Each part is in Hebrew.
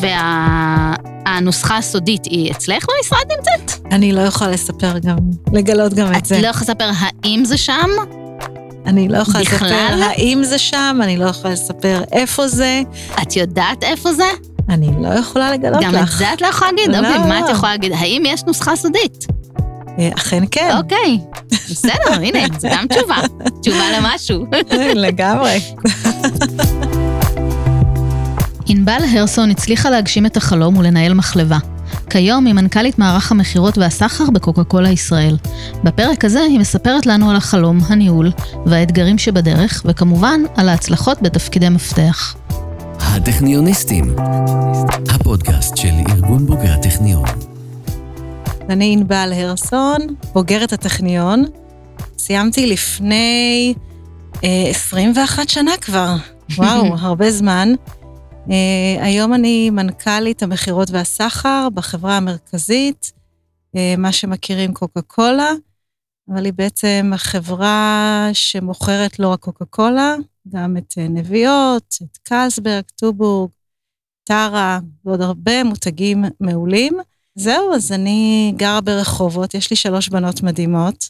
והנוסחה הסודית היא אצלך במשרד נמצאת? אני לא יכולה לספר גם, לגלות גם את את זה. לא יכולה לספר האם זה שם? אני לא יכולה בכלל? לספר האם זה שם, אני לא יכולה לספר איפה זה, את יודעת איפה זה? אני לא יכולה לגלות גם את לך. זה את לא יכולה להגיד? לא. אוקיי, מה את יכולה להגיד? האם יש נוסחה סודית? אה, אכן כן, אוקיי, בסדר, הנה, זו גם תשובה. תשובה למשהו. לגמרי. ענבל הרסון הצליחה להגשים את החלום ולנהל מחלבה. כיום היא מנכ"לית מערך המכירות והסחר בקוקה קולה ישראל. בפרק הזה היא מספרת לנו על החלום, הניהול והאתגרים שבדרך, וכמובן על ההצלחות בתפקידי מפתח. הטכניוניסטים, הפודקאסט של ארגון בוגרי הטכניון. אני ענבל הרסון, בוגרת הטכניון. סיימתי לפני אה, 21 שנה כבר. וואו, הרבה זמן. אה, היום אני מנכ"לית המכירות והסחר בחברה המרכזית, אה, מה שמכירים קוקה קולה, אבל היא בעצם החברה שמוכרת לא רק קוקה קולה, גם את אה, נביעות, את קסברג, טובורג, טרה ועוד הרבה מותגים מעולים. זהו, אז אני גרה ברחובות, יש לי שלוש בנות מדהימות,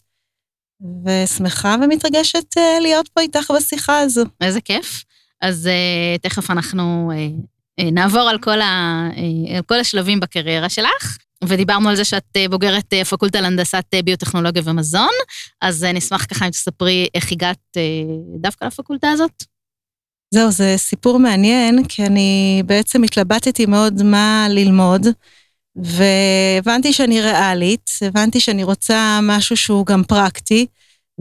ושמחה ומתרגשת להיות פה איתך בשיחה הזו. איזה כיף. אז uh, תכף אנחנו uh, uh, נעבור על כל, ה, uh, על כל השלבים בקריירה שלך. ודיברנו על זה שאת uh, בוגרת uh, פקולטה להנדסת uh, ביוטכנולוגיה ומזון, אז uh, נשמח ככה אם תספרי איך הגעת uh, דווקא לפקולטה הזאת. זהו, זה סיפור מעניין, כי אני בעצם התלבטתי מאוד מה ללמוד, והבנתי שאני ריאלית, הבנתי שאני רוצה משהו שהוא גם פרקטי,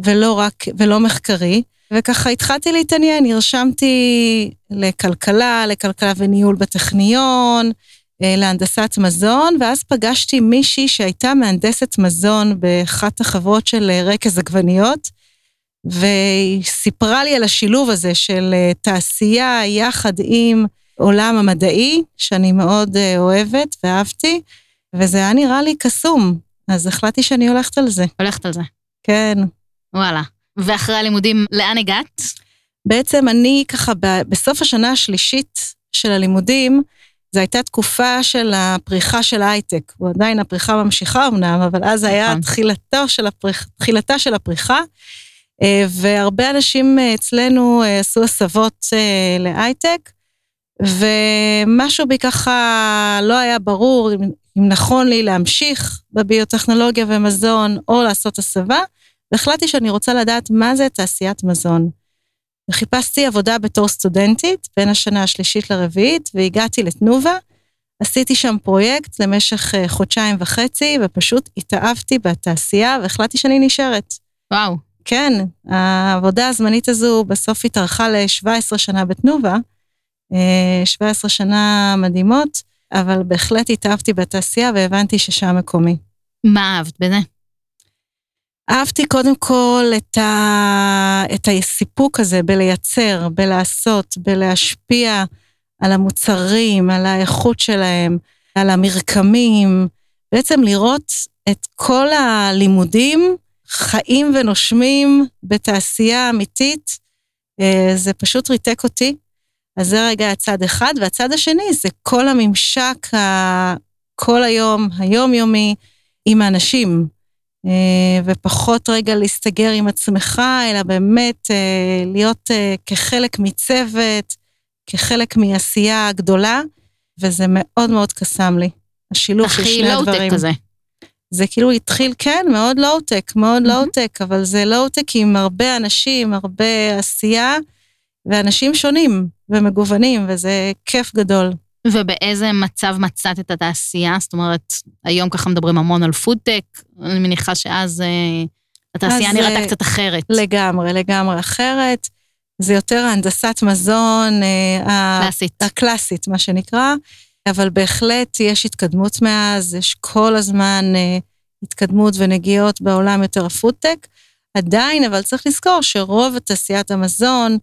ולא רק, ולא מחקרי. וככה התחלתי להתעניין, נרשמתי לכלכלה, לכלכלה וניהול בטכניון, אה, להנדסת מזון, ואז פגשתי מישהי שהייתה מהנדסת מזון באחת החברות של אה, רקז עגבניות, והיא סיפרה לי על השילוב הזה של אה, תעשייה יחד עם עולם המדעי, שאני מאוד אוהבת ואהבתי, וזה היה נראה לי קסום, אז החלטתי שאני הולכת על זה. הולכת על זה. כן. וואלה. ואחרי הלימודים, לאן הגעת? בעצם אני ככה ב- בסוף השנה השלישית של הלימודים, זו הייתה תקופה של הפריחה של ההייטק. הוא עדיין הפריחה ממשיכה אמנם, אבל אז היה נכון. תחילתו של הפריח, תחילתה של הפריחה, אה, והרבה אנשים אצלנו אה, עשו הסבות אה, להייטק, ומשהו בי ככה לא היה ברור אם, אם נכון לי להמשיך בביוטכנולוגיה ומזון או לעשות הסבה, והחלטתי שאני רוצה לדעת מה זה תעשיית מזון. וחיפשתי עבודה בתור סטודנטית בין השנה השלישית לרביעית, והגעתי לתנובה. עשיתי שם פרויקט למשך אה, חודשיים וחצי, ופשוט התאהבתי בתעשייה, והחלטתי שאני נשארת. וואו. כן, העבודה הזמנית הזו בסוף התארכה ל-17 שנה בתנובה, אה, 17 שנה מדהימות, אבל בהחלט התאהבתי בתעשייה והבנתי ששם מקומי. מה אהבת בזה? אהבתי קודם כל את, ה... את הסיפוק הזה בלייצר, בלעשות, בלהשפיע על המוצרים, על האיכות שלהם, על המרקמים, בעצם לראות את כל הלימודים חיים ונושמים בתעשייה אמיתית, אה, זה פשוט ריתק אותי. אז זה רגע הצד אחד, והצד השני זה כל הממשק. כל היום, היומיומי, עם האנשים. אה, ופחות רגע להסתגר עם עצמך, אלא באמת אה, להיות אה, כחלק מצוות, כחלק מעשייה גדולה, וזה מאוד מאוד קסם לי, השילוב של הכי שני לואו-טק הדברים. כזה. זה כאילו התחיל, כן, מאוד לואו-טק, מאוד מהמם. לואו-טק, אבל זה לואו-טק עם הרבה אנשים, הרבה עשייה, ואנשים שונים ומגוונים, וזה כיף גדול. ובאיזה מצב מצאת את התעשייה? זאת אומרת, היום ככה מדברים המון על פודטק, אני מניחה שאז אה, התעשייה נראתה אה, קצת אחרת. לגמרי, לגמרי אחרת. זה יותר הנדסת מזון, אה, קלאסית. הקלאסית, מה שנקרא, אבל בהחלט יש התקדמות מאז, יש כל הזמן התקדמות ונגיעות בעולם יותר הפודטק. עדיין, אבל צריך לזכור שרוב תעשיית המזון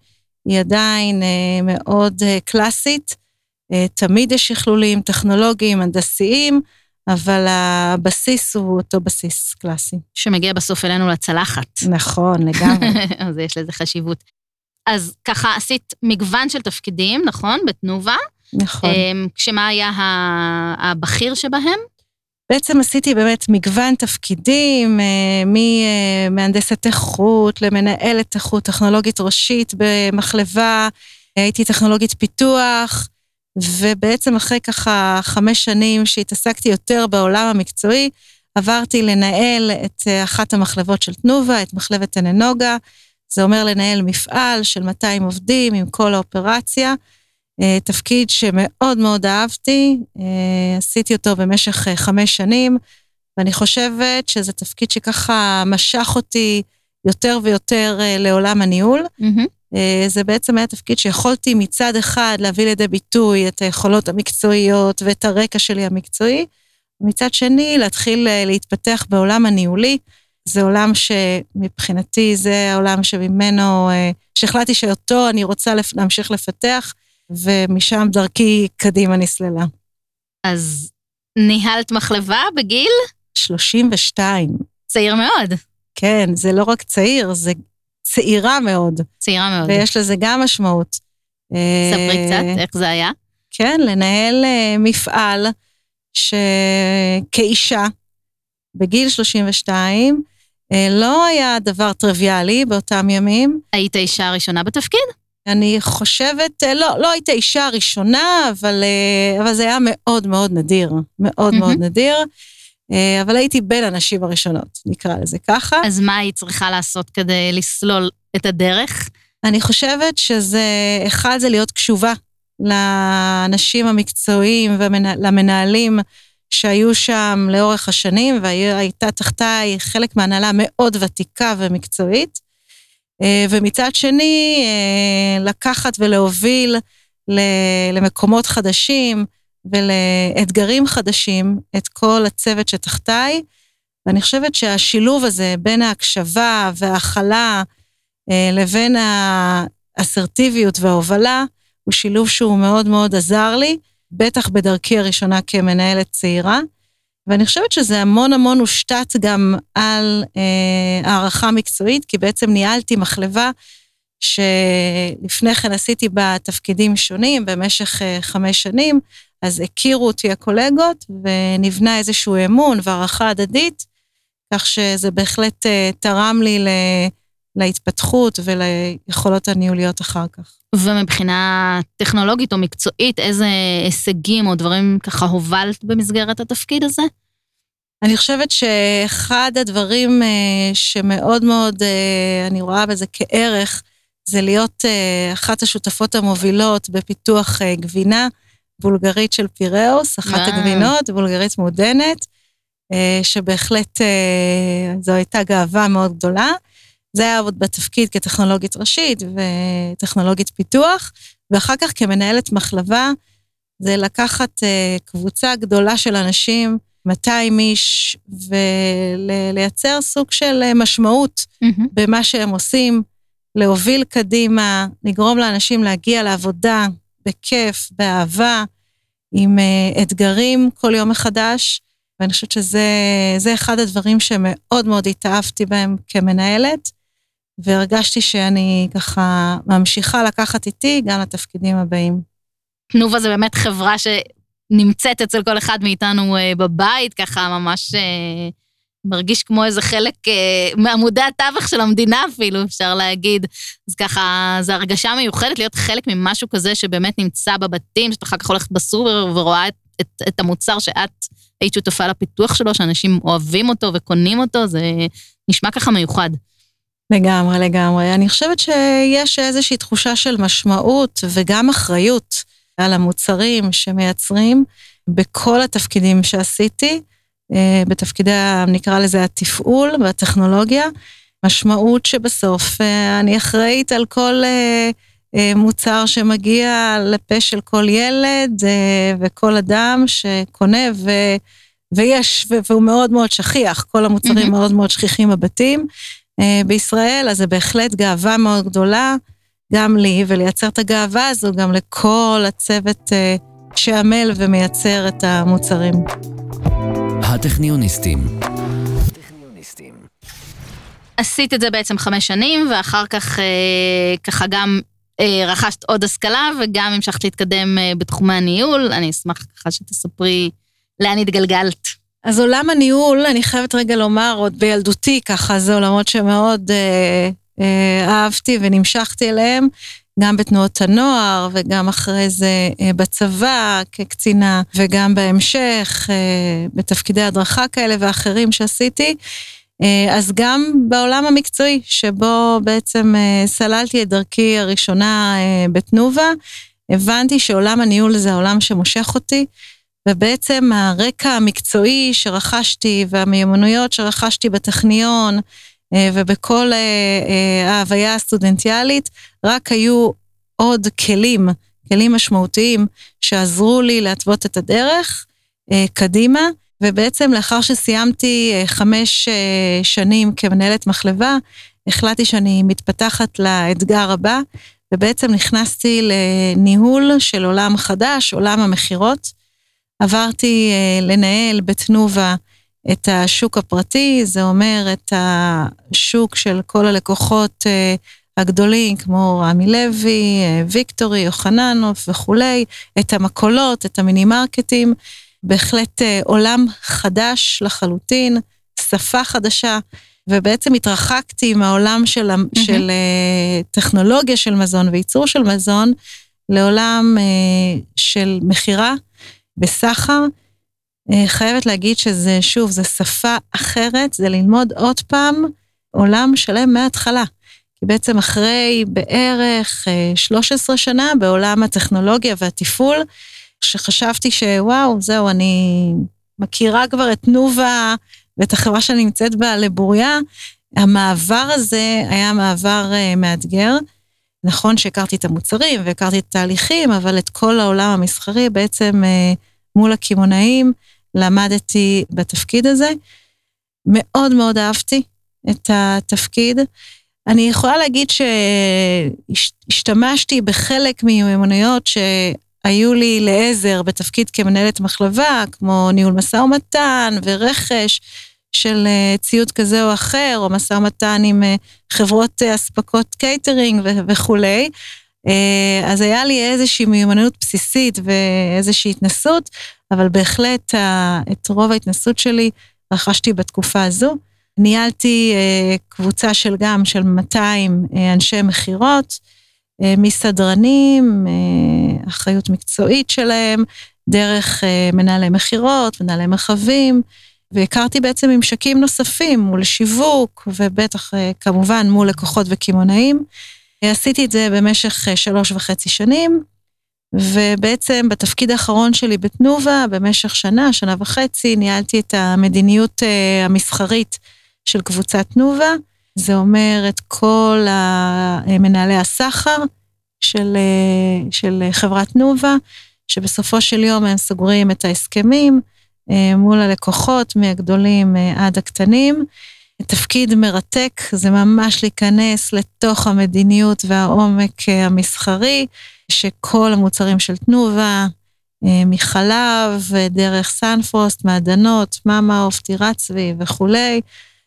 היא עדיין מאוד קלאסית. אה, תמיד יש שכלולים טכנולוגיים, הנדסיים, אבל הבסיס הוא אותו בסיס קלאסי. שמגיע בסוף אלינו לצלחת. נכון, לגמרי. אז יש לזה חשיבות. אז ככה עשית מגוון של תפקידים, נכון? בתנובה, נכון. אמ, כשמה היה הבכיר שבהם? בעצם עשיתי באמת מגוון תפקידים, אה, ממהנדסת איכות למנהלת איכות טכנולוגית ראשית במחלבה, הייתי טכנולוגית פיתוח, ובעצם אחרי ככה חמש שנים שהתעסקתי יותר בעולם המקצועי, עברתי לנהל את אה, אחת המחלבות של תנובה, את מחלבת עננוגה. זה אומר לנהל מפעל של 200 עובדים עם כל האופרציה. אה, תפקיד שמאוד מאוד אהבתי, אה, עשיתי אותו במשך חמש שנים, ואני חושבת שזה תפקיד שככה משך אותי יותר ויותר לעולם הניהול. Mm-hmm. זה בעצם היה תפקיד שיכולתי מצד אחד להביא לידי ביטוי את היכולות המקצועיות ואת הרקע שלי המקצועי, מצד שני, להתחיל אה, להתפתח בעולם הניהולי. זה עולם שמבחינתי זה העולם שממנו, אה, שהחלטתי שאותו אני רוצה להמשיך לפתח, ומשם דרכי קדימה נסללה. אז ניהלת מחלבה בגיל? 32. צעיר מאוד. כן, זה לא רק צעיר, זה צעירה מאוד. צעירה מאוד. ויש לזה גם משמעות. ספרי קצת, איך זה היה? כן, לנהל מפעל שכאישה, בגיל 32, אה, לא היה דבר טריוויאלי באותם ימים. היית האישה הראשונה בתפקיד? אני חושבת, אה, לא, לא הייתה אישה הראשונה, אבל, אה, אבל זה היה מאוד מאוד נדיר, מאוד mm-hmm. מאוד נדיר. אבל הייתי בין הנשים הראשונות, נקרא לזה ככה. אז מה היית צריכה לעשות כדי לסלול את הדרך? אני חושבת שזה, אחד זה להיות קשובה לאנשים המקצועיים ולמנהלים שהיו שם לאורך השנים, והייתה תחתיי חלק מהנהלה מאוד ותיקה ומקצועית. אה, ומצד שני, אה, לקחת ולהוביל למקומות חדשים ולאתגרים חדשים את כל הצוות שתחתיי. ואני חושבת שהשילוב הזה בין ההקשבה וההכלה אה, לבין האסרטיביות וההובלה, הוא שילוב שהוא מאוד מאוד עזר לי, בטח בדרכי הראשונה כמנהלת צעירה. ואני חושבת שזה המון המון הושתת גם על אה, הערכה מקצועית, כי בעצם ניהלתי מחלבה שלפני כן עשיתי בה תפקידים שונים במשך אה, חמש שנים, אז הכירו אותי הקולגות ונבנה איזשהו אמון והערכה הדדית, כך שזה בהחלט אה, תרם לי ל... להתפתחות וליכולות הניהוליות אחר כך. ומבחינה טכנולוגית או מקצועית, איזה הישגים או דברים ככה הובלת במסגרת התפקיד הזה? אני חושבת שאחד הדברים אה, שמאוד מאוד אה, אני רואה בזה כערך, זה להיות אחת השותפות המובילות בפיתוח גבינה בולגרית של פיראוס, אחת הגבינות, בולגרית מעודנת, שבהחלט זו הייתה גאווה מאוד גדולה. זה היה עוד בתפקיד כטכנולוגית ראשית וטכנולוגית פיתוח, ואחר כך כמנהלת מחלבה, זה לקחת uh, קבוצה גדולה של אנשים, 200 איש, ולייצר סוג של משמעות mm-hmm. במה שהם עושים, להוביל קדימה, לגרום לאנשים להגיע לעבודה בכיף, באהבה, עם uh, אתגרים כל יום מחדש. ואני חושבת שזה אחד הדברים שמאוד מאוד התאהבתי בהם כמנהלת, והרגשתי שאני ככה ממשיכה לקחת איתי גם לתפקידים הבאים. תנובה זה באמת חברה שנמצאת אצל כל אחד מאיתנו אה, בבית, ככה ממש אה, מרגיש כמו איזה חלק אה, מעמודי התווך של המדינה אפילו, אפשר להגיד. אז ככה, זו הרגשה מיוחדת להיות חלק ממשהו כזה שבאמת נמצא בבתים, שאתה אחר כך הולכת בסופר ורואה את, את, את המוצר שאת היית שותפה לפיתוח שלו, שאנשים אוהבים אותו וקונים אותו, זה נשמע ככה מיוחד. לגמרי, לגמרי. אני חושבת שיש איזושהי תחושה של משמעות וגם אחריות על המוצרים שמייצרים בכל התפקידים שעשיתי, בתפקידי, נקרא לזה, התפעול והטכנולוגיה. משמעות שבסוף אה, אני אחראית על כל אה, מוצר שמגיע לפה של כל ילד וכל אדם שקונה, ו... ויש, והוא מאוד מאוד שכיח, כל המוצרים mm-hmm. מאוד מאוד שכיחים בבתים. אה, בישראל, אז זה בהחלט גאווה מאוד גדולה, גם לי, ולייצר את הגאווה הזו גם לכל הצוות אה, שעמל ומייצר את המוצרים. הטכניוניסטים. עשית את זה בעצם חמש שנים, ואחר כך אה, ככה גם רכשת עוד השכלה וגם המשכת להתקדם בתחומי הניהול. אני אשמח ככה שתספרי לאן התגלגלת. אז עולם הניהול, אני חייבת רגע לומר, עוד בילדותי ככה, זה עולמות שמאוד אה, אה, אהבתי ונמשכתי אליהם, גם בתנועות הנוער וגם אחרי זה אה, בצבא כקצינה, וגם בהמשך אה, בתפקידי הדרכה כאלה ואחרים שעשיתי. אה, אז גם בעולם המקצועי, שבו בעצם סללתי את דרכי הראשונה בתנובה, הבנתי שעולם הניהול זה העולם שמושך אותי. ובעצם הרקע המקצועי שרכשתי והמיומנויות שרכשתי בטכניון ובכל אה, אה, ההוויה הסטודנטיאלית, רק היו עוד כלים, כלים משמעותיים שעזרו לי להתוות את הדרך קדימה. ובעצם לאחר שסיימתי חמש שנים כמנהלת מחלבה, החלטתי שאני מתפתחת לאתגר הבא, ובעצם נכנסתי לניהול של עולם חדש, עולם המכירות. עברתי אה, לנהל בתנובה את השוק הפרטי, זה אומר את השוק של כל הלקוחות אה, הגדולים, כמו רמי לוי, אה, ויקטורי, יוחננוף וכולי, את המקולות, את המיני מרקטים, בהחלט עולם חדש לחלוטין, שפה חדשה. ובעצם התרחקתי מהעולם של, mm-hmm. של טכנולוגיה של מזון וייצור של מזון לעולם של מכירה בסחר, אה, חייבת להגיד שזה, שוב, זו שפה אחרת, זה ללמוד עוד פעם עולם שלם מההתחלה. כי בעצם אחרי בערך 13 אה, שנה בעולם הטכנולוגיה והתפעול, שחשבתי שוואו, זהו, אני מכירה כבר את תנובה ואת החברה שאני נמצאת בה לבוריה, המעבר הזה היה מעבר אה, מאתגר. נכון שהכרתי את המוצרים והכרתי את התהליכים, אבל את כל העולם המסחרי בעצם אה, מול הקמעונאים למדתי בתפקיד הזה. מאוד מאוד אהבתי את התפקיד. אני יכולה להגיד שהשתמשתי בחלק ממיומנויות שהיו לי לעזר בתפקיד כמנהלת מחלבה, כמו ניהול משא ומתן ורכש, של אה, ציוד כזה או אחר, או משא ומתן עם אה, חברות אה, אספקות קייטרינג וכולי. אז היה לי איזושהי מיומנות בסיסית ואיזושהי התנסות, אבל בהחלט את רוב ההתנסות שלי רכשתי בתקופה הזו. ניהלתי קבוצה של גם של 200 אנשי מכירות, מסדרנים, אחריות מקצועית שלהם, דרך מנהלי מכירות, מנהלי מרחבים. והכרתי בעצם ממשקים נוספים מול שיווק, ובטח אה, כמובן מול לקוחות וקמעונאים. עשיתי את זה במשך אה, שלוש וחצי שנים, ובעצם בתפקיד האחרון שלי בתנובה, במשך שנה, שנה וחצי, ניהלתי את המדיניות אה, המסחרית של קבוצת תנובה. זה אומר את כל מנהלי הסחר של, של חברת תנובה, שבסופו של יום הם סוגרים את ההסכמים. אה, מול הלקוחות, מהגדולים אה, עד הקטנים. תפקיד מרתק, זה ממש להיכנס לתוך המדיניות והעומק אה, המסחרי, שכל המוצרים של תנובה, מחלב, דרך סנפרוסט, מעדנות, מאמה עוף, טירת צבי וכולי,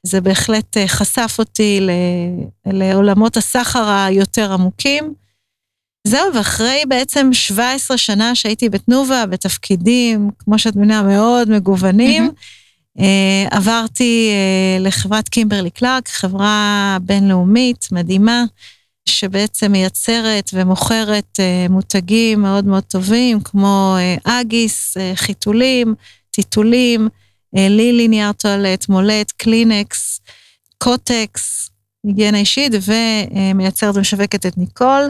זה בהחלט חשף אותי לעולמות הסחר היותר עמוקים. זהו, ואחרי בעצם 17 שנה שהייתי בתנובה, בתפקידים, כמו שאת מבינה, מאוד מגוונים, mm-hmm. עברתי אה, לחברת קימברלי קלארק, חברה בינלאומית מדהימה, שבעצם מייצרת ומוכרת אה, מותגים מאוד מאוד טובים, כמו אגיס, חיתולים, טיטולים, לילי נייר טואלט, מולט, קלינקס, קוטקס, היגיינה אישית, ומייצרת ומשווקת את ניקול.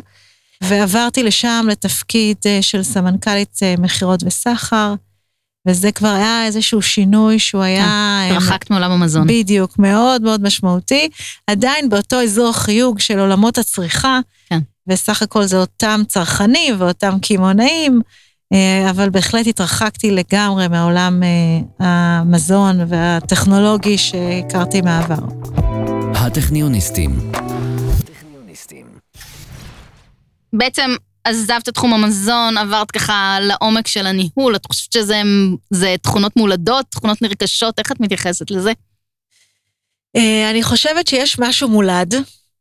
ועברתי לשם לתפקיד אה, של סמנכ"לית אה, מכירות וסחר, וזה כבר היה איזשהו שינוי שהוא היה... כן, הרחקת מעולם המזון. בדיוק, מאוד מאוד משמעותי. עדיין באותו אזור חיוג של עולמות הצריכה, כן. וסך הכל זה אותם צרכנים ואותם קמעונאים, אה, אבל בהחלט התרחקתי לגמרי מהעולם המזון והטכנולוגי שהכרתי מהעבר. הטכניוניסטים בעצם עזבת את תחום המזון, עברת ככה לעומק של הניהול, את חושבת שזה תכונות מולדות, תכונות נרכשות, איך את מתייחסת לזה? אה, אני חושבת שיש משהו מולד,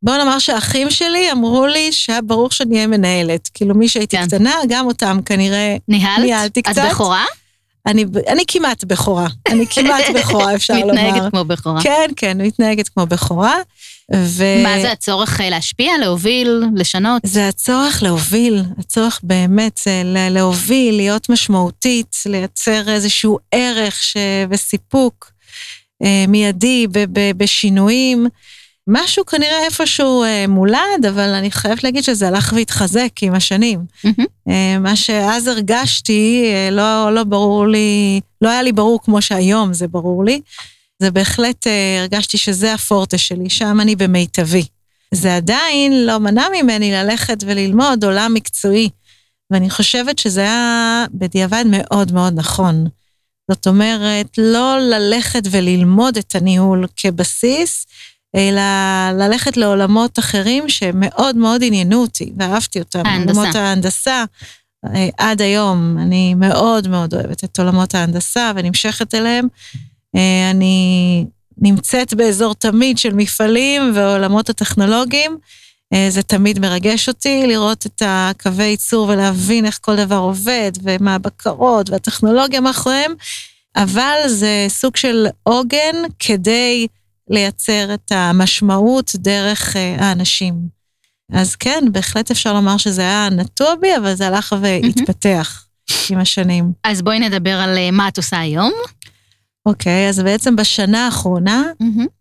בוא נאמר שהאחים שלי אמרו לי שהיה ברור שאני אהיה מנהלת. כאילו, מי שהייתי כן. קטנה, גם אותם כנראה ניהלת? ניהלתי קצת. את בכורה? אני, אני כמעט בכורה. אני כמעט בכורה, אפשר לומר. מתנהגת כמו בכורה. כן, כן, מתנהגת כמו בכורה. ו... מה זה הצורך אה, להשפיע, להוביל, לשנות? זה הצורך להוביל, הצורך באמת ל- להוביל, להיות משמעותית, לייצר איזשהו ערך ש... וסיפוק אה, מיידי בשינויים. משהו כנראה איפשהו אה, מולד, אבל אני חייבת להגיד שזה הלך והתחזק עם השנים. אה, מה שאז הרגשתי, אה, לא, לא ברור לי, לא היה לי ברור כמו שהיום זה ברור לי. זה בהחלט אה, הרגשתי שזה הפורטה שלי, שם אני במיטבי. זה עדיין לא מנע ממני ללכת וללמוד עולם מקצועי, ואני חושבת שזה היה בדיעבד מאוד מאוד נכון. זאת אומרת, לא ללכת וללמוד את הניהול כבסיס, אלא ללכת לעולמות אחרים שמאוד מאוד עניינו אותי, ואהבתי אותם. ההנדסה. עולמות ההנדסה. אה, עד היום אני מאוד מאוד אוהבת את עולמות ההנדסה ונמשכת אליהם. אה, אני נמצאת באזור תמיד של מפעלים ועולמות הטכנולוגיים. אה, זה תמיד מרגש אותי לראות את הקווי ייצור ולהבין איך כל דבר עובד, ומה הבקרות והטכנולוגיה מאחוריהם, אבל זה סוג של עוגן כדי לייצר את המשמעות דרך אה, האנשים. אז כן, בהחלט אפשר לומר שזה היה נטוע בי, אבל זה הלך והתפתח עם השנים. אז בואי נדבר על מה את עושה היום. אוקיי, אז בעצם בשנה האחרונה,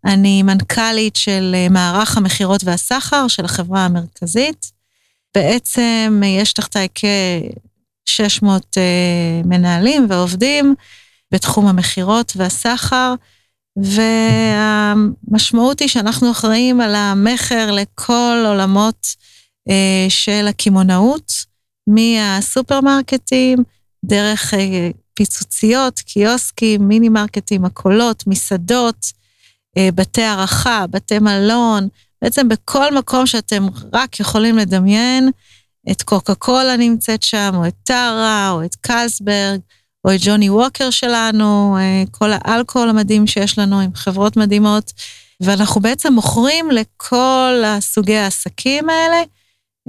אני מנכ"לית של אה, מערך המכירות והסחר של החברה המרכזית. בעצם אה, יש תחתיי כ-600 אה, מנהלים ועובדים בתחום המכירות והסחר, והמשמעות היא שאנחנו אחראים על המכר לכל עולמות של הקמעונאות, מהסופרמרקטים, דרך פיצוציות, קיוסקים, מיני מרקטים, מכולות, מסעדות, אה, בתי הערכה, בתי מלון, בעצם בכל מקום שאתם רק יכולים לדמיין, את קוקה קולה נמצאת שם, או את טרה, או את קלסברג, או את ג'וני ווקר שלנו, אה, כל האלכוהול המדהים שיש לנו עם חברות מדהימות, ואנחנו בעצם מוכרים לכל הסוגי העסקים האלה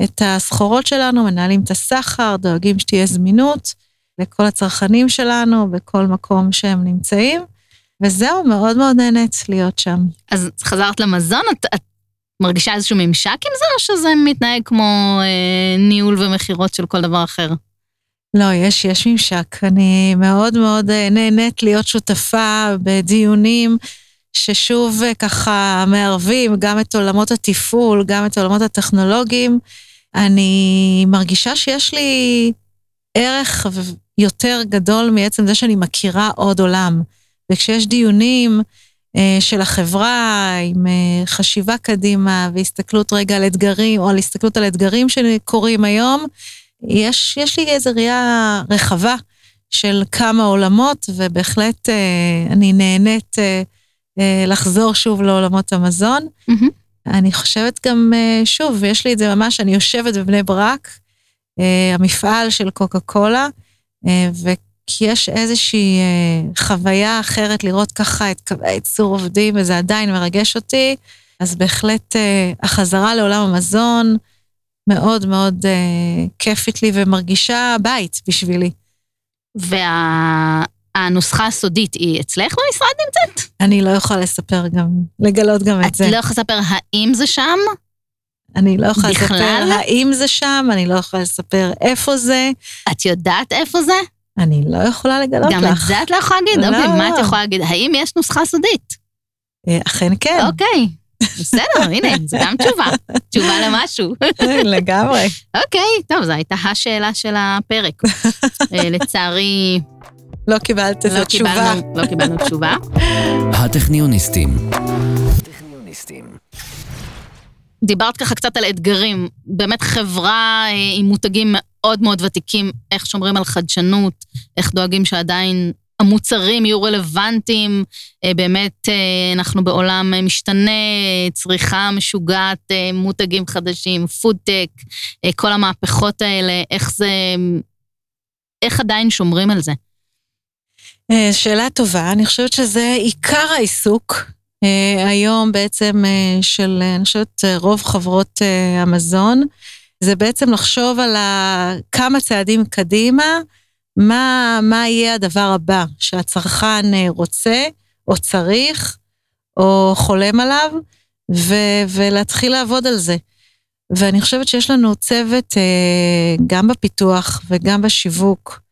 את הסחורות שלנו, מנהלים את הסחר, דואגים שתהיה זמינות לכל הצרכנים שלנו בכל מקום שהם נמצאים, וזהו, מאוד מאוד נהנית להיות שם. אז חזרת למזון, את, את מרגישה איזשהו ממשק עם זה, או שזה מתנהג כמו אה, ניהול ומכירות של כל דבר אחר? לא, יש, יש ממשק. אני מאוד מאוד אה, נהנית להיות שותפה בדיונים ששוב אה, ככה מערבים גם את עולמות התפעול, גם את עולמות הטכנולוגיים. אני מרגישה שיש לי ערך יותר גדול מעצם זה שאני מכירה עוד עולם. וכשיש דיונים אה, של החברה עם אה, חשיבה קדימה והסתכלות רגע על אתגרים, או על הסתכלות על אתגרים שקורים היום, יש, יש לי איזו ראייה רחבה של כמה עולמות, ובהחלט אה, אני נהנית אה, אה, לחזור שוב לעולמות המזון. מהמם. אני חושבת גם, אה, שוב, יש לי את זה ממש, אני יושבת בבני ברק, אה, המפעל של קוקה קולה, וכי יש איזושהי אה, חוויה אחרת לראות ככה את קווי הייצור עובדים, וזה עדיין מרגש אותי, אז בהחלט אה, החזרה לעולם המזון מאוד מאוד אה, כיפית לי ומרגישה בית בשבילי. והנוסחה הסודית היא אצלך במשרד נמצאת? אני לא יכולה לספר גם, לגלות גם את את זה. לא יכולה לספר האם זה שם? אני לא יכולה לספר בכלל? האם זה שם, אני לא יכולה לספר איפה זה, את יודעת איפה זה? אני לא יכולה לגלות גם את לך. זה את לא יכולה להגיד? לא, אוקיי, מה את. יכולה להגיד? האם יש נוסחה סודית? אה, אכן כן, אוקיי, בסדר, הנה, זו גם תשובה. תשובה למשהו. לגמרי. אוקיי, טוב, זו הייתה השאלה של הפרק. אה, לצערי, לא קיבלת איזו לא תשובה. לא קיבלנו תשובה. הטכניוניסטים. דיברת ככה קצת על אתגרים. באמת חברה אה, עם מותגים מאוד מאוד ותיקים, איך שומרים על חדשנות, איך דואגים שעדיין המוצרים יהיו רלוונטיים. אה, באמת, אה, אנחנו בעולם משתנה, צריכה משוגעת, מותגים חדשים, פודטק, כל המהפכות האלה, איך זה... איך עדיין שומרים על זה? שאלה טובה, אני חושבת שזה עיקר העיסוק היום בעצם של, אני חושבת, רוב חברות המזון, זה בעצם לחשוב על כמה צעדים קדימה, מה, מה יהיה הדבר הבא שהצרכן רוצה או צריך או חולם עליו, ו, ולהתחיל לעבוד על זה. ואני חושבת שיש לנו צוות אה, גם בפיתוח וגם בשיווק, אה,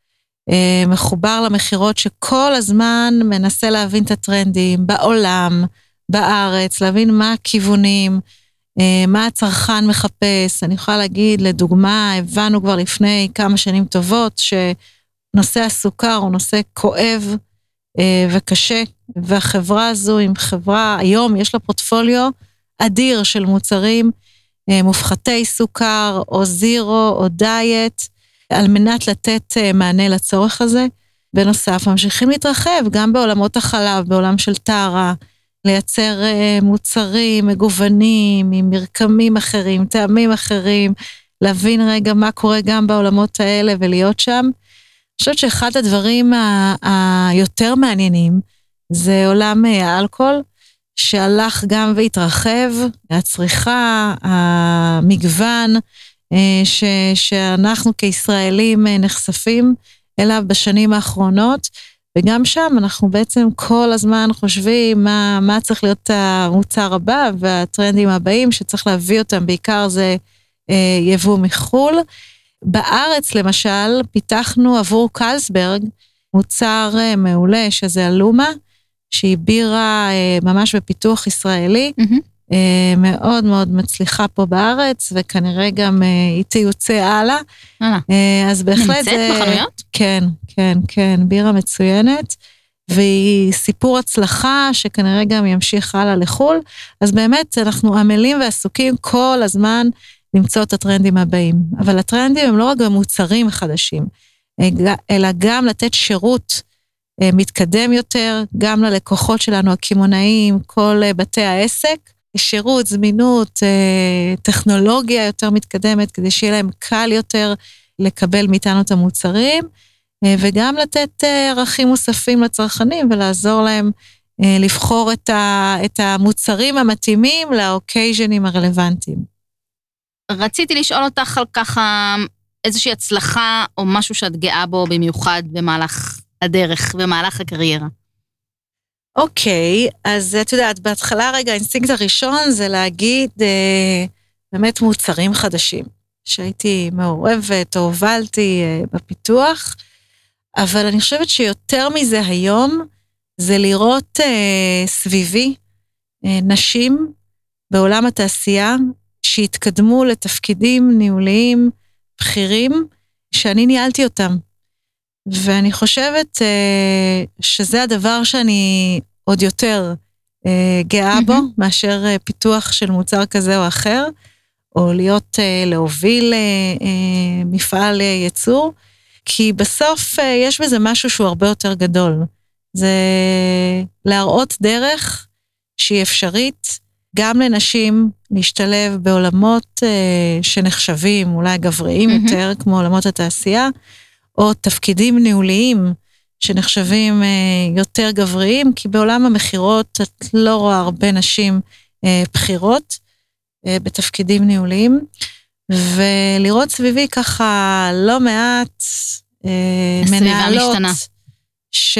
מחובר למכירות שכל הזמן מנסה להבין את הטרנדים בעולם, בארץ, להבין מה הכיוונים, אה, מה הצרכן מחפש. אני יכולה להגיד, לדוגמה, הבנו כבר לפני כמה שנים טובות שנושא הסוכר הוא נושא כואב וקשה, והחברה הזו עם חברה, היום יש לה פורטפוליו אדיר של מוצרים מופחתי סוכר או זירו או דיאט. על מנת לתת אה, מענה לצורך הזה. בנוסף, ממשיכים להתרחב גם בעולמות החלב, בעולם של טרה, לייצר אה, מוצרים מגוונים עם מרקמים אחרים, טעמים אחרים, להבין רגע מה קורה גם בעולמות האלה ולהיות שם. אני חושבת שאחד הדברים היותר מעניינים זה עולם אה, האלכוהול, שהלך גם והתרחב, הצריכה, המגוון, ש, שאנחנו כישראלים אה, נחשפים אליו בשנים האחרונות, וגם שם אנחנו בעצם כל הזמן חושבים מה, מה צריך להיות המוצר הבא והטרנדים הבאים שצריך להביא אותם, בעיקר זה אה, יבוא מחו"ל. בארץ למשל פיתחנו עבור קלסברג מוצר אה, מעולה שזה אלומה, שהיא בירה אה, ממש בפיתוח ישראלי. Mm-hmm. אה, מאוד מאוד מצליחה פה בארץ, וכנראה גם אה, היא תיוצא הלאה. אה, אז בהחלט זה... נמצאת בחנויות? כן, כן, כן, בירה מצוינת. והיא סיפור הצלחה שכנראה גם ימשיך הלאה לחו"ל. אז באמת, אנחנו עמלים ועסוקים כל הזמן למצוא את הטרנדים הבאים. אבל הטרנדים הם לא רק במוצרים חדשים, אלא גם לתת שירות מתקדם יותר, גם ללקוחות שלנו, הקמעונאים, כל בתי העסק. שירות, זמינות, אה, טכנולוגיה יותר מתקדמת, כדי שיהיה להם קל יותר לקבל מאיתנו את המוצרים, אה, וגם לתת אה, ערכים מוספים לצרכנים ולעזור להם לבחור את המוצרים המתאימים ל occasionים הרלוונטיים. רציתי לשאול אותך על ככה איזושהי הצלחה או משהו שאת גאה בו במיוחד במהלך הדרך, במהלך הקריירה. אוקיי, אז את יודעת, בהתחלה רגע, האינסטינקט הראשון זה להגיד אה, באמת מוצרים חדשים, שהייתי מעורבת או הובלתי אה, בפיתוח, אבל אני חושבת שיותר מזה היום, זה לראות אה, סביבי אה, נשים בעולם התעשייה שהתקדמו לתפקידים ניהוליים בכירים, שאני ניהלתי אותם. ואני חושבת אה, שזה הדבר שאני עוד יותר אה, גאה בו, מאשר אה, פיתוח של מוצר כזה או אחר, או להיות, אה, להוביל אה, אה, מפעל אה, ייצור, כי בסוף אה, יש בזה משהו שהוא הרבה יותר גדול. זה להראות דרך שהיא אפשרית גם לנשים להשתלב בעולמות אה, שנחשבים אולי גבריים mm-hmm. יותר, כמו עולמות התעשייה, או תפקידים ניהוליים שנחשבים אה, יותר גבריים, כי בעולם המכירות את לא רואה הרבה נשים אה, בכירות אה, בתפקידים ניהוליים, ולראות סביבי ככה לא מעט מנהלות, ש,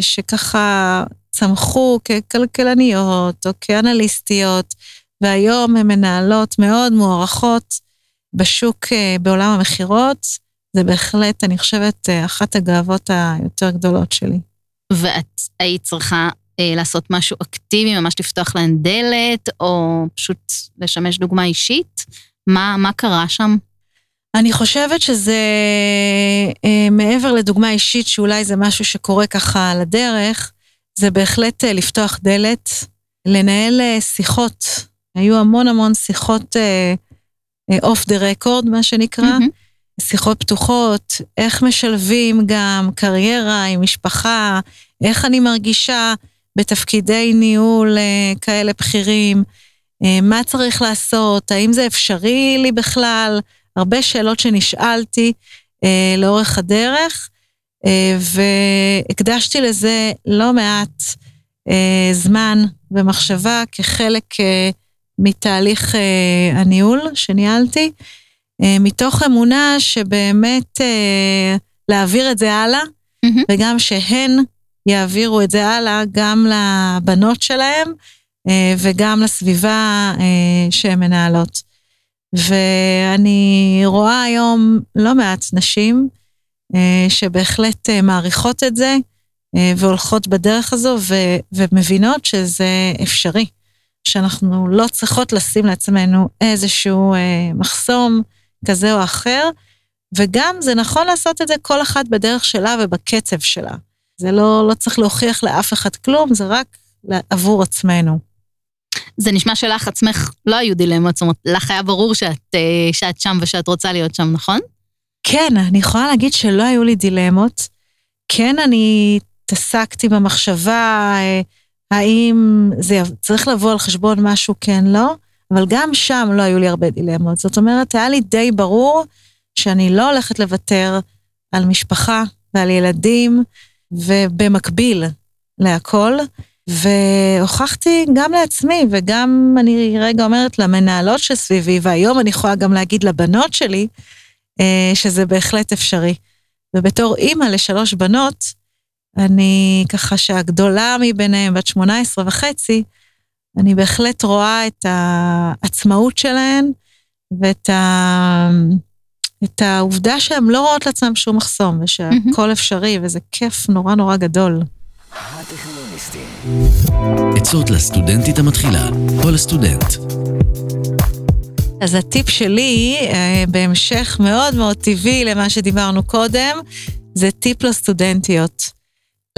שככה צמחו ככלכלניות או כאנליסטיות, והיום הן מנהלות מאוד מוערכות בשוק בעולם המכירות. זה בהחלט, אני חושבת, אה, אחת הגאוות היותר גדולות שלי. ואת היית צריכה אה, לעשות משהו אקטיבי, ממש לפתוח להן דלת, או פשוט לשמש דוגמה אישית? מה, מה קרה שם? אני חושבת שזה אה, מעבר לדוגמה אישית, שאולי זה משהו שקורה ככה על הדרך, זה בהחלט אה, לפתוח דלת, לנהל אה, שיחות. היו המון המון שיחות אוף דה רקורד, מה שנקרא. Mm-hmm. שיחות פתוחות, איך משלבים גם קריירה עם משפחה, איך אני מרגישה בתפקידי ניהול אה, כאלה בכירים, אה, מה צריך לעשות, האם זה אפשרי לי בכלל, הרבה שאלות שנשאלתי אה, לאורך הדרך, והקדשתי לזה לא מעט זמן ומחשבה כחלק מתהליך הניהול שניהלתי, מתוך אמונה שבאמת אה, להעביר את זה הלאה, מהמם. וגם שהן יעבירו את זה הלאה גם לבנות שלהם אה, וגם לסביבה אה, שהן מנהלות. ואני רואה היום לא מעט נשים אה, שבהחלט אה, מעריכות את זה אה, והולכות בדרך הזו ו- ומבינות שזה אפשרי, שאנחנו לא צריכות לשים לעצמנו איזשהו אה, מחסום כזה או אחר, וגם זה נכון לעשות את זה כל אחת בדרך שלה ובקצב שלה. זה לא, לא צריך להוכיח לאף אחד כלום, זה רק עבור עצמנו. זה נשמע שלך עצמך לא היו דילמות, זאת אומרת, לך היה ברור שאת, אה, שאת שם ושאת רוצה להיות שם, נכון? כן, אני יכולה להגיד שלא היו לי דילמות. כן, אני התעסקתי במחשבה אה, האם זה צריך לבוא על חשבון משהו, כן, לא, אבל גם שם לא היו לי הרבה דילמות. זאת אומרת, היה לי די ברור שאני לא הולכת לוותר על משפחה ועל ילדים, ובמקביל להכל. והוכחתי גם לעצמי, וגם אני רגע אומרת למנהלות שסביבי, והיום אני יכולה גם להגיד לבנות שלי, אה, שזה בהחלט אפשרי. ובתור אימא לשלוש בנות, אני ככה שהגדולה מביניהן, בת 18 וחצי, אני בהחלט רואה את העצמאות שלהן ואת ה... את העובדה שהן לא רואות לעצמן שום מחסום, ושהכול אפשרי, וזה כיף נורא נורא גדול. עצות לסטודנטית המתחילה או לסטודנט. אז הטיפ שלי, אה, בהמשך מאוד מאוד טבעי למה שדיברנו קודם, זה טיפ לסטודנטיות.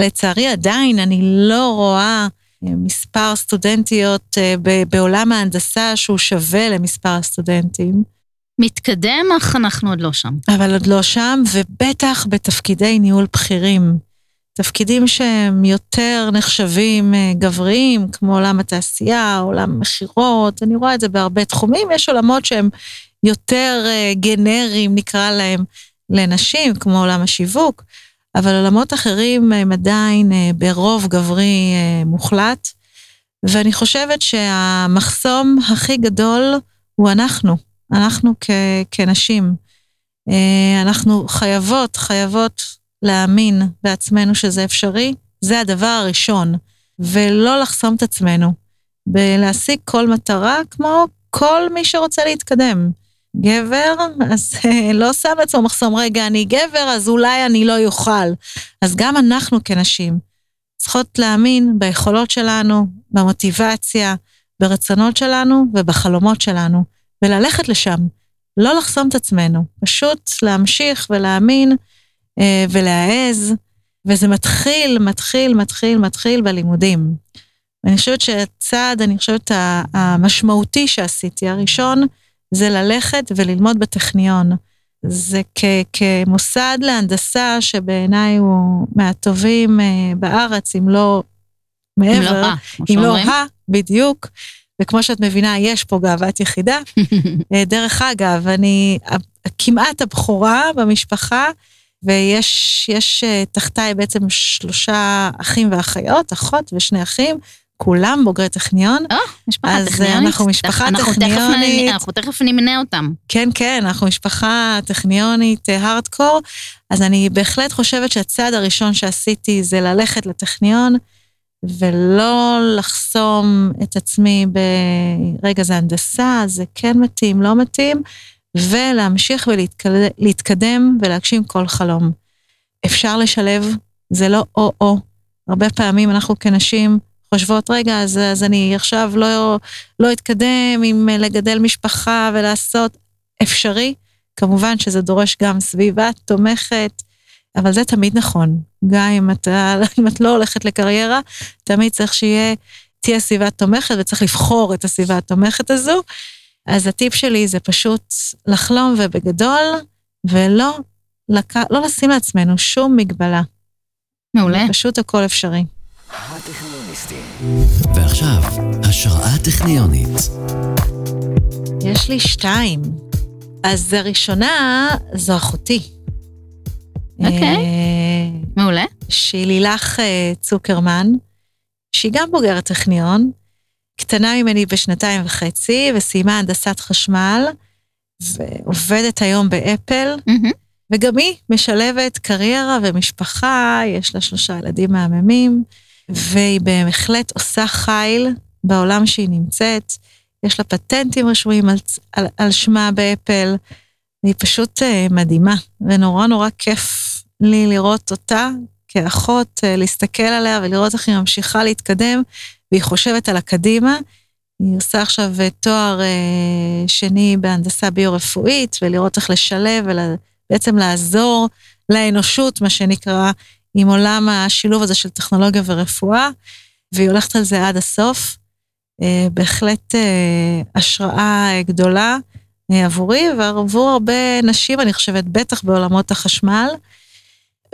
לצערי עדיין אני לא רואה אה, מספר סטודנטיות אה, בעולם ההנדסה שהוא שווה למספר הסטודנטים, מתקדם, אך אנחנו עוד לא שם. אבל עוד לא שם, ובטח בתפקידי ניהול בכירים. תפקידים שהם יותר נחשבים אה, גבריים, כמו עולם התעשייה, עולם המכירות, אני רואה את זה בהרבה תחומים. יש עולמות שהם יותר אה, גנריים, נקרא להם, לנשים, כמו עולם השיווק, אבל עולמות אחרים הם עדיין אה, ברוב גברי אה, מוחלט, ואני חושבת שהמחסום הכי גדול הוא אנחנו, אנחנו כ- כנשים. אה, אנחנו חייבות, חייבות להאמין בעצמנו שזה אפשרי, זה הדבר הראשון, ולא לחסום את עצמנו, בלהשיג כל מטרה כמו כל מי שרוצה להתקדם. גבר, אז אה, לא שם לעצמו מחסום, רגע, אני גבר, אז אולי אני לא יוכל. אז גם אנחנו כנשים צריכות להאמין ביכולות שלנו, במוטיבציה, ברצונות שלנו ובחלומות שלנו, וללכת לשם. לא לחסום את עצמנו, פשוט להמשיך ולהאמין אה, ולהעז, וזה מתחיל, מתחיל, מתחיל, מתחיל בלימודים. ואני חושבת שהצעד, אני חושבת המשמעותי שעשיתי, הראשון, זה ללכת וללמוד בטכניון. זה כ- כמוסד להנדסה שבעיניי הוא מהטובים אה, בארץ, אם לא אם מעבר. לא רע, כמו אם לא. ה, בדיוק. וכמו שאת מבינה, יש פה גאוות יחידה. אה, דרך אגב, אני כמעט הבכורה במשפחה, ויש יש, אה, תחתיי בעצם שלושה אחים ואחיות, אחות ושני אחים, כולם בוגרי טכניון. אה, משפחה אז, אה, טכניונית. אנחנו משפחה אנחנו תכף טכניונית. נ- אנחנו תכף נמנה אותם. כן, כן, אנחנו משפחה טכניונית אה, הארדקור, אז אני בהחלט חושבת שהצעד הראשון שעשיתי זה ללכת לטכניון, ולא לחסום את עצמי ברגע זה הנדסה, זה כן מתאים, לא מתאים, ולהמשיך ולהתקדם ולהגשים כל חלום. אפשר לשלב, זה לא או-או. הרבה פעמים אנחנו כנשים חושבות, רגע, אז, אז אני עכשיו לא, לא אתקדם עם לגדל משפחה ולעשות אפשרי. כמובן שזה דורש גם סביבה תומכת, אבל זה תמיד נכון. גם אם, אתה, אם את לא הולכת לקריירה, תמיד צריך שיהיה, תהיה סביבה תומכת וצריך לבחור את הסביבה התומכת הזו. אז הטיפ שלי זה פשוט לחלום ובגדול, ולא לק... לא לשים לעצמנו שום מגבלה. מעולה. פשוט הכל אפשרי. הטכניוניסטים. ועכשיו, השראה טכניונית. יש לי שתיים. אז הראשונה זו אחותי. אוקיי. אה, מעולה. שהיא לילך אה, צוקרמן. שהיא גם בוגרת טכניון, קטנה ממני בשנתיים וחצי, וסיימה הנדסת חשמל, ועובדת היום באפל, מהמם. וגם היא משלבת קריירה ומשפחה, יש לה שלושה ילדים מהממים, והיא בהחלט עושה חיל בעולם שהיא נמצאת. יש לה פטנטים רשומים על, על, על שמה באפל, והיא פשוט אה, מדהימה, ונורא נורא כיף לי לראות אותה כאחות, אה, להסתכל עליה ולראות איך היא ממשיכה להתקדם, והיא חושבת על הקדימה. היא עושה עכשיו אה, תואר אה, שני בהנדסה ביו-רפואית, ולראות איך לשלב ובעצם לעזור לאנושות, מה שנקרא, עם עולם השילוב הזה של טכנולוגיה ורפואה, והיא הולכת על זה עד הסוף. אה, בהחלט אה, השראה אה, גדולה עבורי ועבור הרבה נשים, אני חושבת, בטח בעולמות החשמל.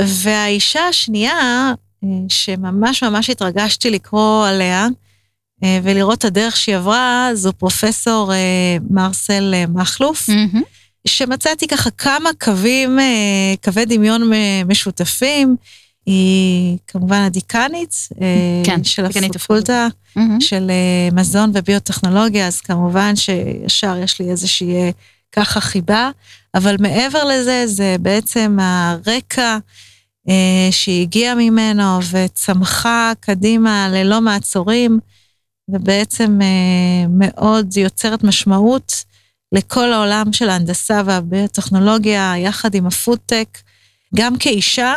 והאישה השנייה, שממש ממש התרגשתי לקרוא עליה, ולראות את הדרך שהיא עברה, זו פרופסור מרסל מכלוף, מהמם. שמצאתי ככה כמה קווים, קווי דמיון משותפים. היא כמובן הדיקנית אה, כן, של הפקולטה מהמם. של אה, מזון וביוטכנולוגיה, אז כמובן שישר יש לי איזושהי אה, ככה חיבה, אבל מעבר לזה, זה בעצם הרקע אה, שהיא הגיעה ממנו וצמחה קדימה ללא מעצורים, ובעצם אה, מאוד יוצרת משמעות לכל העולם של ההנדסה והביוטכנולוגיה, יחד עם הפודטק, גם כאישה,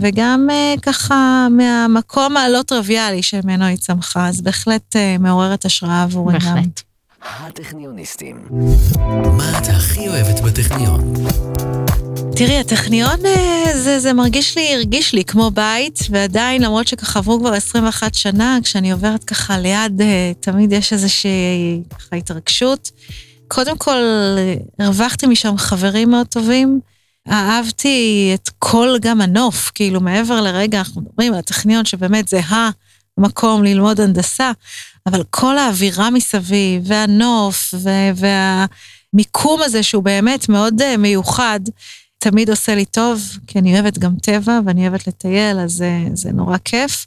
וגם אה, ככה מהמקום הלא טריוויאלי שממנו היא צמחה, אז בהחלט אה, מעוררת השראה עבורי גם. בהחלט. הטכניוניסטים. מה את הכי אוהבת בטכניון? תראי, הטכניון אה, זה, זה מרגיש לי, הרגיש לי כמו בית, ועדיין, למרות שככה עברו כבר 21 שנה, כשאני עוברת ככה ליד, אה, תמיד יש איזושהי ככה התרגשות. קודם כל, אה, הרווחתי משם חברים מאוד טובים. אהבתי את כל גם הנוף, כאילו מעבר לרגע, אנחנו מדברים על הטכניון, שבאמת זה המקום ללמוד הנדסה, אבל כל האווירה מסביב, והנוף, והמיקום הזה שהוא באמת מאוד אה, מיוחד, תמיד עושה לי טוב, כי אני אוהבת גם טבע ואני אוהבת לטייל, אז זה, זה נורא כיף.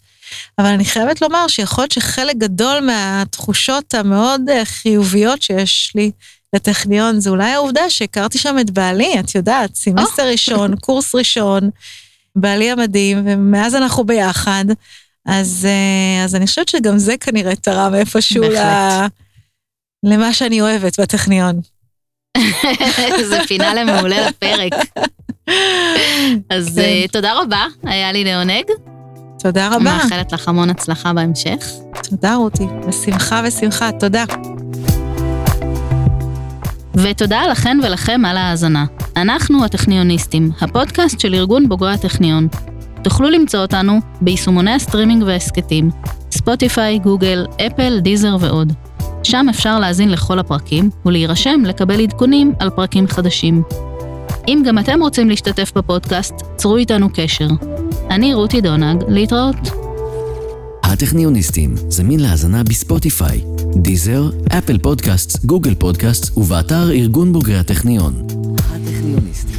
אבל אני חייבת לומר שיכול להיות שחלק גדול מהתחושות המאוד אה, חיוביות שיש לי לטכניון, זה אולי העובדה שהכרתי שם את בעלי, את יודעת, סמסטר ראשון, קורס ראשון, בעלי המדהים, ומאז אנחנו ביחד. אז, אה, אז אני חושבת שגם זה כנראה תרם איפשהו ל... למה שאני אוהבת בטכניון. זה פינאלה מעולה לפרק. אז כן. אה, תודה רבה, היה לי לעונג. תודה רבה. מאחלת לך המון הצלחה בהמשך. תודה, רותי. בשמחה ושמחה, תודה. ותודה לכן ולכם על ההאזנה. אנחנו הטכניוניסטים, הפודקאסט של ארגון בוגרי הטכניון. תוכלו למצוא אותנו ביישומוני הסטרימינג וההסכתים, ספוטיפיי, גוגל, אפל, דיזר ועוד. שם אפשר להאזין לכל הפרקים ולהירשם לקבל עדכונים על פרקים חדשים. אם גם אתם רוצים להשתתף בפודקאסט, צרו איתנו קשר. אני רותי דונג, להתראות. הטכניוניסטים זמין להאזנה בספוטיפיי, דיזר, אפל פודקאסט, גוגל פודקאסט ובאתר ארגון בוגרי הטכניון. הטכניוניסטים